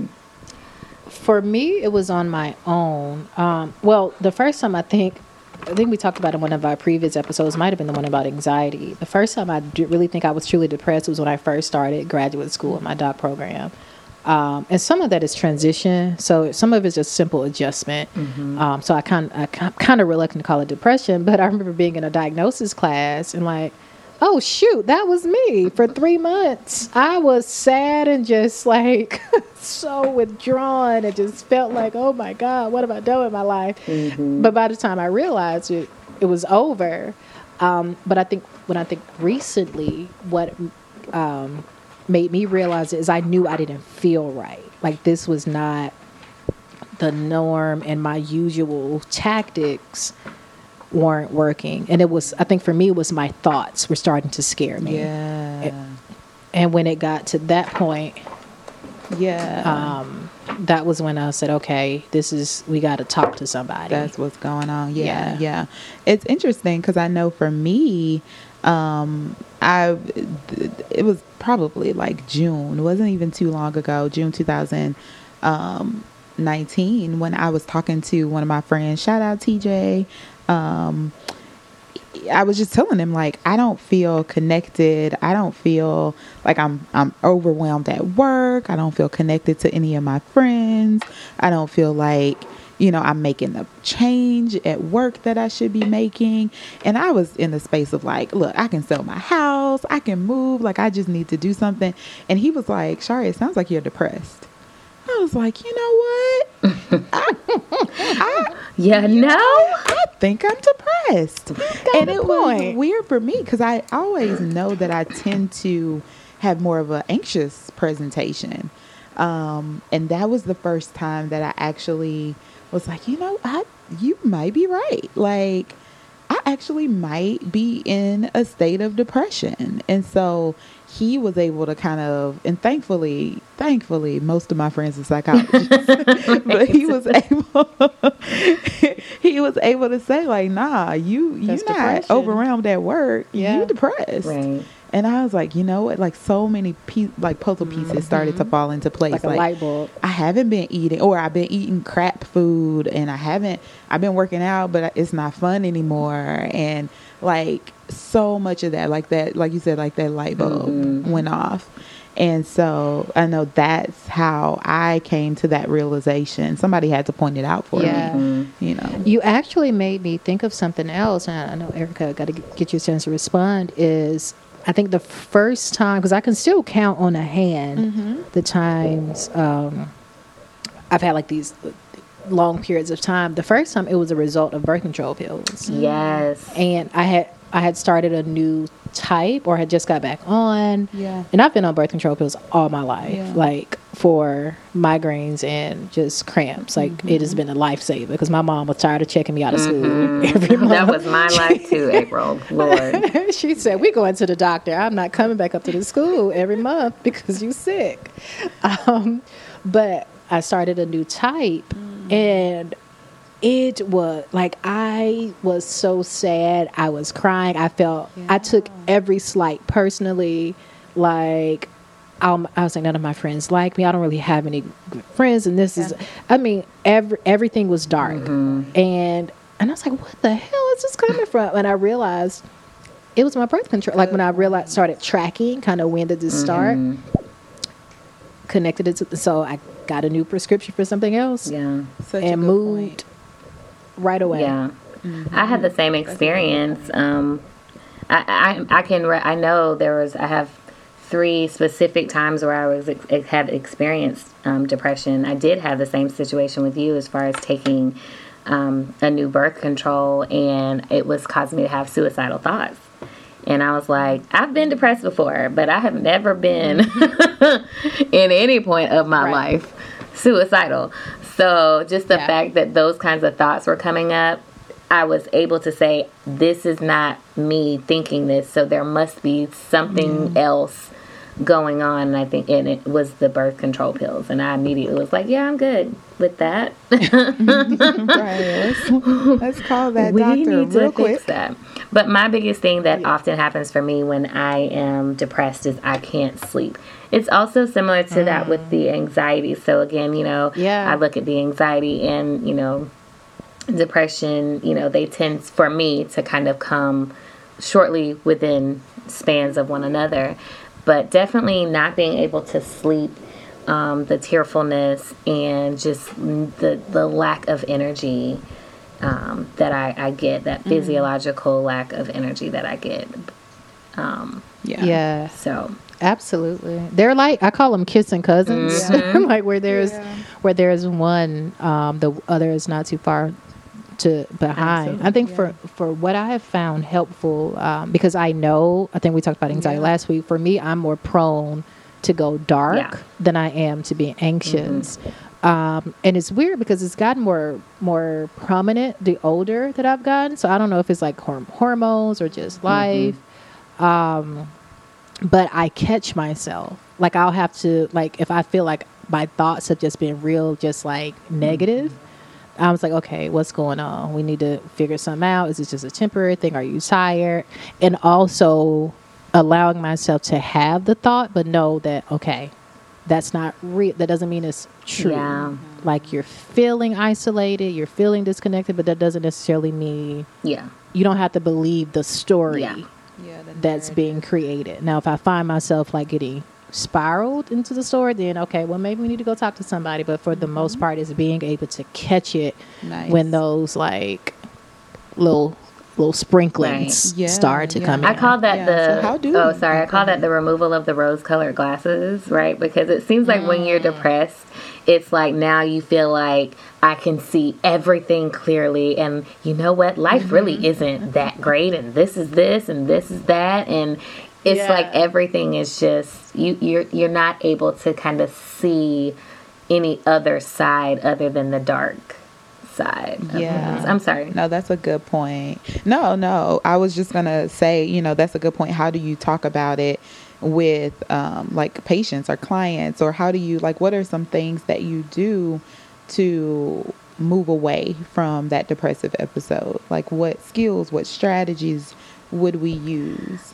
For me, it was on my own. Um, well, the first time I think, I think we talked about in one of our previous episodes, might have been the one about anxiety. The first time I d- really think I was truly depressed was when I first started graduate school in my doc program. Um, and some of that is transition. So some of it's just simple adjustment. Um, so I kind I kind of reluctant to call it depression, but I remember being in a diagnosis class and like, oh shoot, that was me for three months. I was sad and just like so withdrawn and just felt like, oh my god, what have I done with my life? But by the time I realized it, it was over. Um, but I think when I think recently, what um, made me realize is I knew I didn't feel right. Like this was not the norm and my usual tactics weren't working. And it was, I think for me, it was my thoughts were starting to scare me. Yeah. And when it got to that point, yeah. um, that was when I said, okay, this is, we got to talk to somebody. That's what's going on. Yeah, Yeah. yeah. It's interesting because I know for me, um, I it was probably like June. It wasn't even too long ago, June 2019, when I was talking to one of my friends. Shout out TJ. Um, I was just telling him like I don't feel connected. I don't feel like I'm I'm overwhelmed at work. I don't feel connected to any of my friends. I don't feel like you know I'm making the change at work that I should be making. And I was in the space of like, look, I can sell my house. I can move. Like I just need to do something. And he was like, Shari, it sounds like you're depressed. I was like, you know what? I, I, Yeah, no. I think I'm depressed. And a it was point. weird for me because I always know that I tend to have more of an anxious presentation. Um, and that was the first time that I actually was like, you know, I you might be right. Like I actually might be in a state of depression. And so he was able to kind of and thankfully thankfully most of my friends are psychologists but he was able he was able to say like nah you you That's not depression. overwhelmed at work Yeah. you depressed Right. And i was like you know what like so many pe- like puzzle pieces mm-hmm. started to fall into place like a light bulb. I haven't been eating, or I've been eating crap food, and I haven't. I've been working out, but it's not fun anymore. And like so much of that, like that, like you said, like that light bulb mm-hmm. went off. And so I know that's how I came to that realization. Somebody had to point it out for Yeah. me, you know. You actually made me think of something else, and I know Erica got to get you a chance to respond. Is I think the first time because I can still count on a hand the times um, I've had like these long periods of time. The first time it was a result of birth control pills, Yes. and I had I had started a new type or had just got back on. Yeah. And I've been on birth control pills all my life, Yeah. like for migraines and just cramps. Like it has mm-hmm. been a lifesaver because my mom was tired of checking me out of school mm-hmm. every month. That was my life too, April. Lord. she said, "We going to the doctor. I'm not coming back up to the school every month because you're sick." Um, but I started a new type, mm. and it was like I was so sad. I was crying. I felt I took every slight personally. Like um, I was like, none of my friends like me. I don't really have any good friends, and this is. I mean, every everything was dark, and and I was like, what the hell is this coming from? And I realized it was my birth control. Like when I realized, started tracking, kind of when did this start? Connected it to, so I got a new prescription for something else Yeah. Such a and good moved point. Right away. Yeah, I had the same experience. Um, I, I I can re- I know there was I have three specific times where I was ex- have experienced um, depression. I did have the same situation with you as far as taking um, a new birth control, and it was causing me to have suicidal thoughts. And I was like, I've been depressed before, but I have never been in any point of my Right. life suicidal. So just the Yeah. fact that those kinds of thoughts were coming up, I was able to say, this is not me thinking this. So there must be something mm-hmm. else going on. And I think, and it was the birth control pills. And I immediately was like, yeah, I'm good with that. Right. Let's, call that we doctor need to real fix that. But my biggest thing that often happens for me when I am depressed is I can't sleep. It's also similar to that with the mm. anxiety. So again, you know, Yeah. I look at the anxiety and you know, depression. You know, they tend for me to kind of come shortly within spans of one another. But definitely not being able to sleep, um, the tearfulness, and just the the lack of energy um, that I, I get, that physiological lack of energy that I get. Um, Yeah. Yeah, so absolutely. They're like I call them kissing cousins. like where there's where there's one, um, the other is not too far to behind. I think for for what I have found helpful um, because I know I think we talked about anxiety last week. For me, I'm more prone to go dark Yeah. than I am to be anxious. Um, and it's weird because it's gotten more more prominent the older that I've gotten. So I don't know if it's like horm- hormones or just life. Um, but I catch myself like I'll have to like if I feel like my thoughts have just been real, just like negative. I was like, okay, what's going on? We need to figure something out. Is this just a temporary thing? Are you tired? And also allowing myself to have the thought, but know that okay, that's not real. That doesn't mean it's true. Yeah. Like you're feeling isolated, you're feeling disconnected, but that doesn't necessarily mean Yeah. you don't have to believe the story Yeah. Yeah, the that's being created. Now, if I find myself like getting spiraled into the story, then okay, well maybe we need to go talk to somebody. But for the most part, it's being able to catch it Nice. when those like little little sprinklings Right. Yeah, start to yeah. come in. I call that Yeah, the so how do oh sorry I call that the removal of the rose colored glasses right because it seems like when Mm. you're depressed it's like now you feel like I can see everything clearly and you know what life Mm-hmm. really isn't that great and this is this and this is that and it's Yeah. like everything is just you you're you're not able to kind of see any other side other than the dark side Yeah. things. I'm sorry No, that's a good point. No, no, I was just gonna say, you know, that's a good point. How do you talk about it with um, like patients or clients, or how do you like? What are some things that you do to move away from that depressive episode? Like, what skills, what strategies would we use?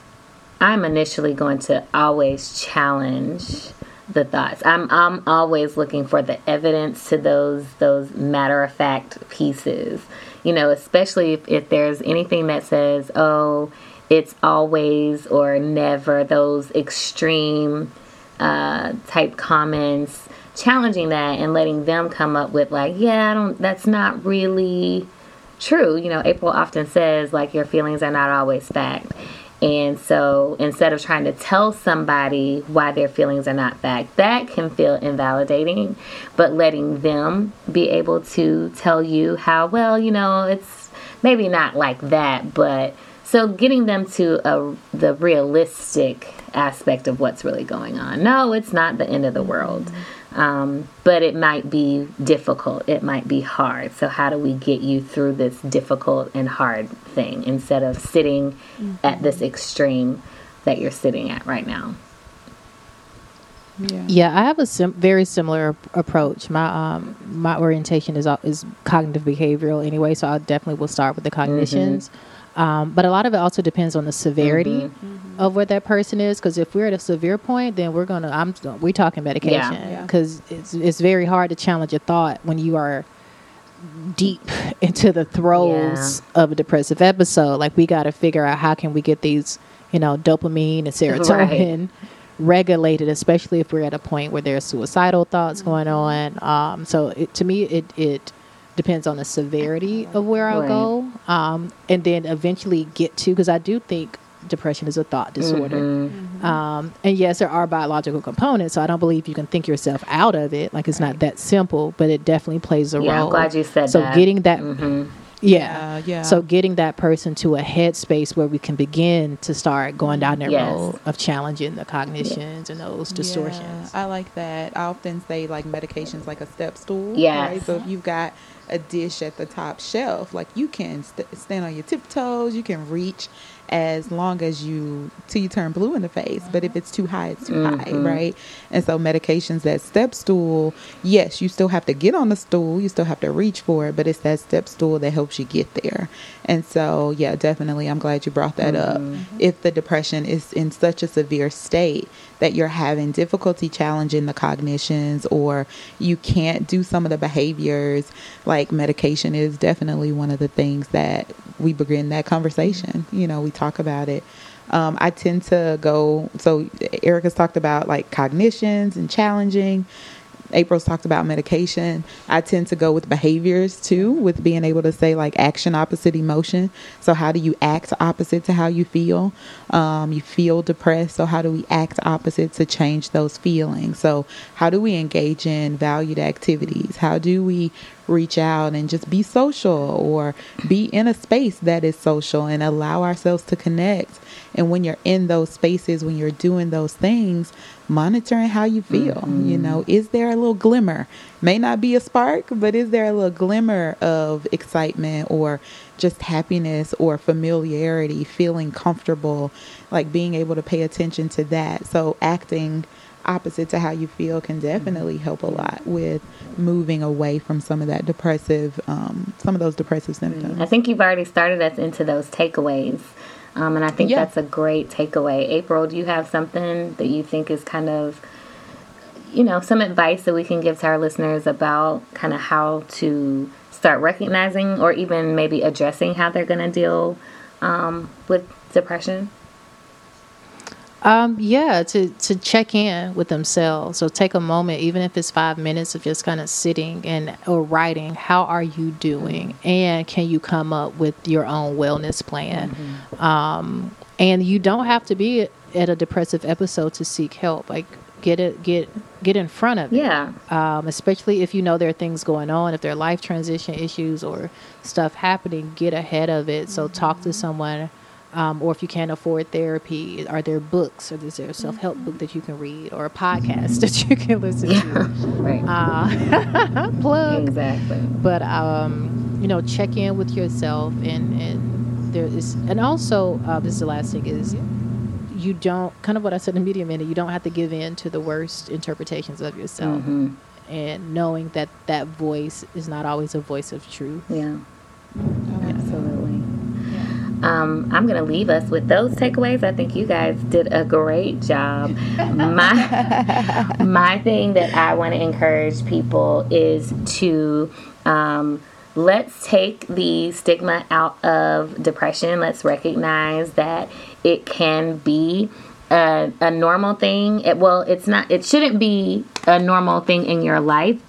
I'm initially going to always challenge the thoughts. I'm I'm always looking for the evidence to those those matter of fact pieces. You know, especially if, if there's anything that says, "Oh, it's always or never," those extreme uh, type comments, challenging that and letting them come up with like, "Yeah, I don't. That's not really." true. You know, April often says, like, your feelings are not always fact. And so instead of trying to tell somebody why their feelings are not fact, that can feel invalidating. But letting them be able to tell you how, well, you know, it's maybe not like that, but so getting them to a, the realistic aspect of what's really going on. No, it's not the end of the world. Um, but it might be difficult. It might be hard. So, how do we get you through this difficult and hard thing instead of sitting at this extreme that you're sitting at right now? Yeah. Yeah, I have a sim- very similar approach. My um my orientation is al- is cognitive behavioral anyway, so I definitely will start with the cognitions. Um, but a lot of it also depends on the severity of where that person is. Because if we're at a severe point, then we're gonna I'm we talking medication Yeah. because it's it's very hard to challenge a thought when you are deep into the throes of a depressive episode. Like we got to figure out how can we get these you know dopamine and serotonin regulated, especially if we're at a point where there's suicidal thoughts going on. Um, so it, to me, it it depends on the severity of where I'll Right. go, um, and then eventually get to because I do think depression is a thought disorder. Mm-hmm. Um, and yes, there are biological components, so I don't believe you can think yourself out of it. Like it's not that simple, but it definitely plays a Yeah, I'm glad you said so that. getting that, Mhm. yeah, Yeah, yeah. So getting that person to a headspace where we can begin to start going down that Yes. road of challenging the cognitions and those distortions. Yeah, I like that. I often say like medications like a step stool. Yes. Right? So if you've got a dish at the top shelf, like you can st- stand on your tiptoes, you can reach as long as you till you turn blue in the face. But if it's too high, it's too high, Mhm. right? And so medications that step stool, yes, you still have to get on the stool, you still have to reach for it, but it's that step stool that helps you get there. And so, yeah, definitely, I'm glad you brought that up. If the depression is in such a severe state that you're having difficulty challenging the cognitions or you can't do some of the behaviors, like medication is definitely one of the things that we begin that conversation. You know, we talk about it. Um, I tend to go, so Erica's talked about like cognitions and challenging. April's talked about medication. I tend to go with behaviors too, with being able to say like action opposite emotion. So, how do you act opposite to how you feel? Um, you feel depressed. So, how do we act opposite to change those feelings? So, how do we engage in valued activities? How do we reach out and just be social or be in a space that is social and allow ourselves to connect. And when you're in those spaces, when you're doing those things, monitoring how you feel. Mm-hmm. You know, is there a little glimmer? May not be a spark, but is there a little glimmer of excitement or just happiness or familiarity, feeling comfortable, like being able to pay attention to that? So, acting opposite to how you feel can definitely mm-hmm. help a lot with moving away from some of that depressive, um, some of those depressive symptoms. I think you've already started us into those takeaways. Um, and I think yeah. that's a great takeaway. April, do you have something that you think is kind of, you know, some advice that we can give to our listeners about kind of how to start recognizing or even maybe addressing how they're going to deal um, with depression? Um, yeah, to, to check in with themselves. So take a moment, even if it's five minutes of just kind of sitting and or writing, how are you doing? And can you come up with your own wellness plan? Mm-hmm. Um, and you don't have to be at a depressive episode to seek help. Like get it get get in front of it. Yeah. Um, especially if you know there are things going on, if there are life transition issues or stuff happening, get ahead of it. So mm-hmm. talk to someone um, or if you can't afford therapy, are there books or is there a self help book that you can read or a podcast that you can listen yeah, to? Right. Uh, plug. Exactly. But, um, you know, check in with yourself and, and there is, and also, uh, this is the last thing is you don't, kind of what I said in the Media Minute, you don't have to give in to the worst interpretations of yourself. Mm-hmm. And knowing that that voice is not always a voice of truth. Yeah. Um, I'm going to leave us with those takeaways. I think you guys did a great job. my my thing that I want to encourage people is to um, let's take the stigma out of depression. Let's recognize that it can be a, a normal thing. It, well, it's not. It shouldn't be a normal thing in your life.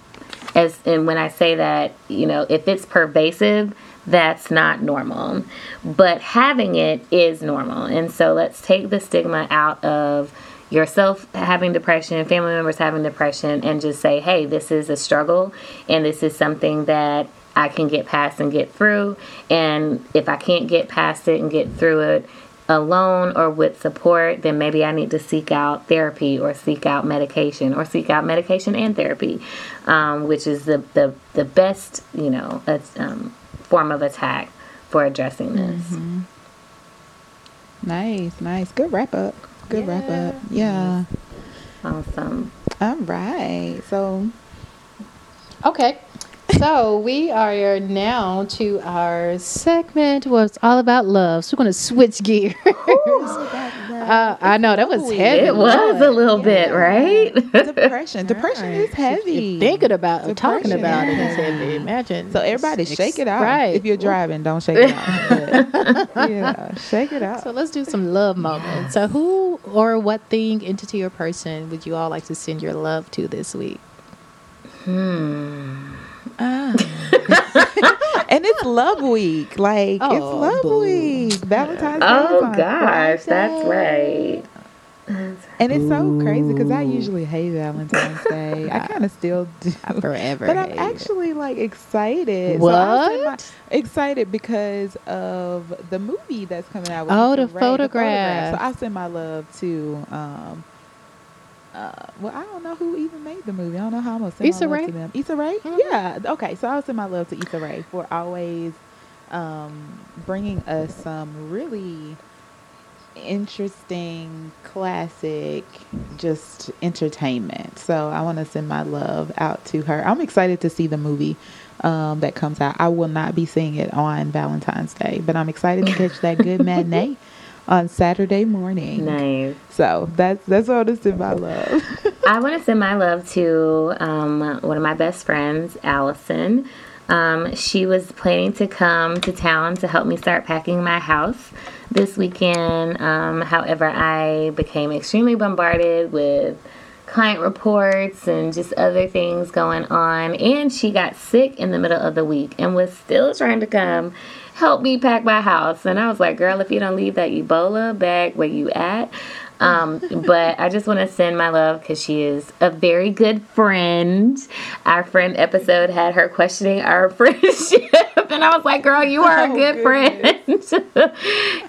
As and when I say that, you know, if it's pervasive that's not normal. But having it is normal. And so let's take the stigma out of yourself having depression, family members having depression, and just say, hey, this is a struggle and this is something that I can get past and get through. And if I can't get past it and get through it, alone or with support, then maybe I need to seek out therapy or seek out medication or seek out medication and therapy, um, which is the, the, the best, you know, um, form of attack for addressing this. Mm-hmm. Nice, nice. Good wrap up. Good yeah. wrap up. Yeah. Awesome. All right. So, okay so we are now to our segment where it's all about love. So we're going to switch gears. uh, I know that was heavy. It was a little yeah. bit, right? Depression. Depression right. is heavy. thinking about it, talking about it is heavy. Imagine. So everybody shake it out. Right. If you're driving, don't shake it out. yeah, shake it out. So let's do some love moments. So who or what thing, entity, or person would you all like to send your love to this week? Hmm. Ah. and it's Love Week. Like oh, it's Love boo. Week. Valentine's Day. Oh gosh, Friday. that's right. And it's so crazy because I usually hate Valentine's Day. I kind of still do. I forever. But I'm actually like excited. What? So my, excited because of the movie that's coming out. oh, the, photograph. the photograph. So I send my love to um, uh, well, I don't know who even made the movie. I don't know how I'm gonna send Issa my Rae. to them. Issa Rae, mm-hmm. yeah. Okay, so I'll send my love to Issa Rae for always um, bringing us some really interesting, classic, just entertainment. So I want to send my love out to her. I'm excited to see the movie um, that comes out. I will not be seeing it on Valentine's Day, but I'm excited to catch that good matinee on Saturday morning. Nice. So that's that's all I send my love. I want to send my love to um, one of my best friends, Allison. Um, she was planning to come to town to help me start packing my house this weekend. Um, however, I became extremely bombarded with client reports and just other things going on. And she got sick in the middle of the week and was still trying to come help me pack my house. And I was like, girl, if you don't leave that Ebola bag where you at, Um, but I just want to send my love because she is a very good friend. Our friend episode had her questioning our friendship, and I was like, "Girl, you are a Oh, good friend.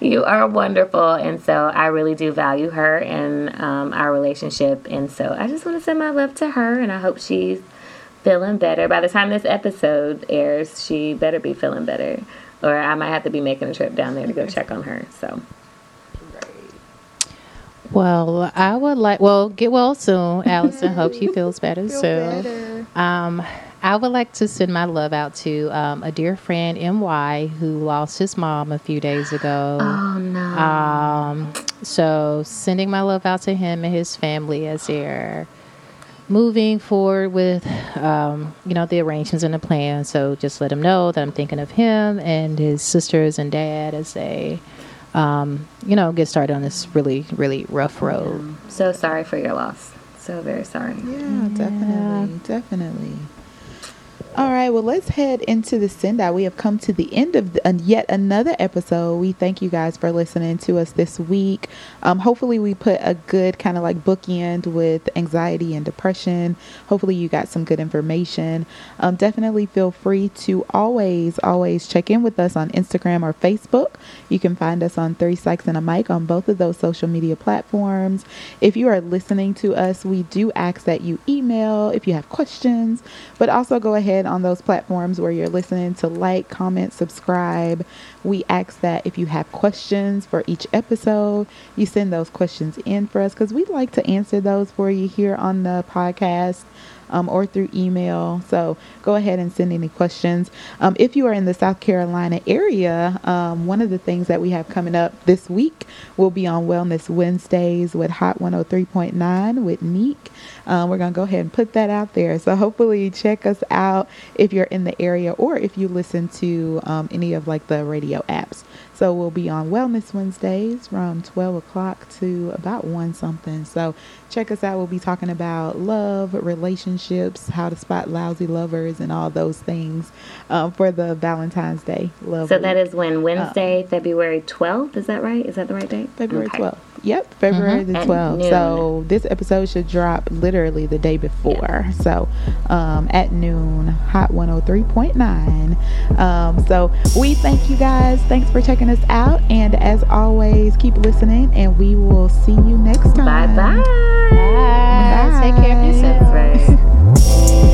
you are wonderful." And so I really do value her and um, our relationship. And so I just want to send my love to her, and I hope she's feeling better. By the time this episode airs, she better be feeling better. Or I might have to be making a trip down there to go check on her. So Well, I would like. Well, get well soon, Allison. Hope she feels better soon. Um, I would like to send my love out to um, a dear friend, My, who lost his mom a few days ago. Oh no. Um, so sending my love out to him and his family as they're moving forward with, um, you know, the arrangements and the plan. So just let him know that I'm thinking of him and his sisters and dad as they, um, you know, get started on this really, really rough road. so sorry for your loss. So very sorry. Yeah, definitely, definitely. All right, well, let's head into the send out. We have come to the end of the, uh, yet another episode. We thank you guys for listening to us this week. Um, hopefully, we put a good kind of like bookend with anxiety and depression. Hopefully, you got some good information. Um, definitely feel free to always, always check in with us on Instagram or Facebook. You can find us on Three Psychs and a Mic on both of those social media platforms. If you are listening to us, we do ask that you email if you have questions, but also go ahead on those platforms where you're listening to like, comment, subscribe. We ask that if you have questions for each episode, you send those questions in for us because we'd like to answer those for you here on the podcast um, or through email. So go ahead and send any questions. Um, if you are in the South Carolina area, um, one of the things that we have coming up this week will be on Wellness Wednesdays with Hot 103.9 with Neek. Um, we're going to go ahead and put that out there. So hopefully check us out if you're in the area or if you listen to um, any of like the radio apps. So we'll be on Wellness Wednesdays from 12 o'clock to about 1 something. So check us out. We'll be talking about love, relationships, how to spot lousy lovers, and all those things um, for the Valentine's Day love. So that week. is when Wednesday, February 12th. Is that right? Is that the right date? February Okay. 12th. Yep, February the 12th. So this episode should drop literally the day before. So um, at noon, Hot 103.9. Um, so we thank you guys. Thanks for checking us out. And as always, keep listening, and we will see you next time. Bye bye. Bye. Take care of yourself. That's right.